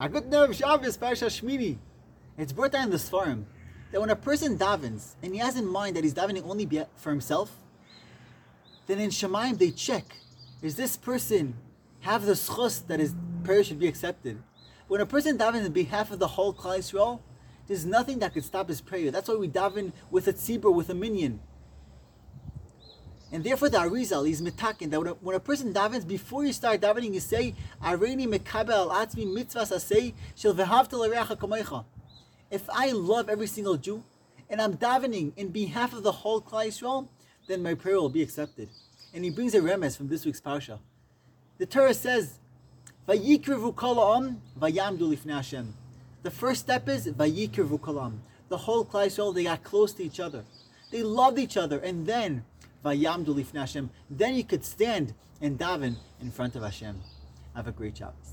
A good nerve Shabbos Parsha Shmini. It's brought down in the Sfarim that when a person davens and he has in mind that he's davening only for himself, then in Shemaim they check: Does this person have the zchus that his prayer should be accepted? When a person davens on behalf of the whole Klal Yisrael, there's nothing that could stop his prayer. That's why we daven with a tzibur, with a minyan. And therefore, the Arizal is mitakin that when a, when a person davens, before you start davening, you say, "Areini mekabel atzmi mitzvahs asay shel l'reacha kamecha." If I love every single Jew, and I'm davening in behalf of the whole Klal Yisrael, then my prayer will be accepted. And he brings a remez from this week's parsha. The Torah says, "Vayikrivu kol ha'am vayamdu lifnei Hashem." The first step is vayikrivu kol ha'am. The whole Klal Yisrael they got close to each other. They loved each other, and then vayamdu lifnei. Then you could stand and daven in front of Hashem. Have a great Shabbos.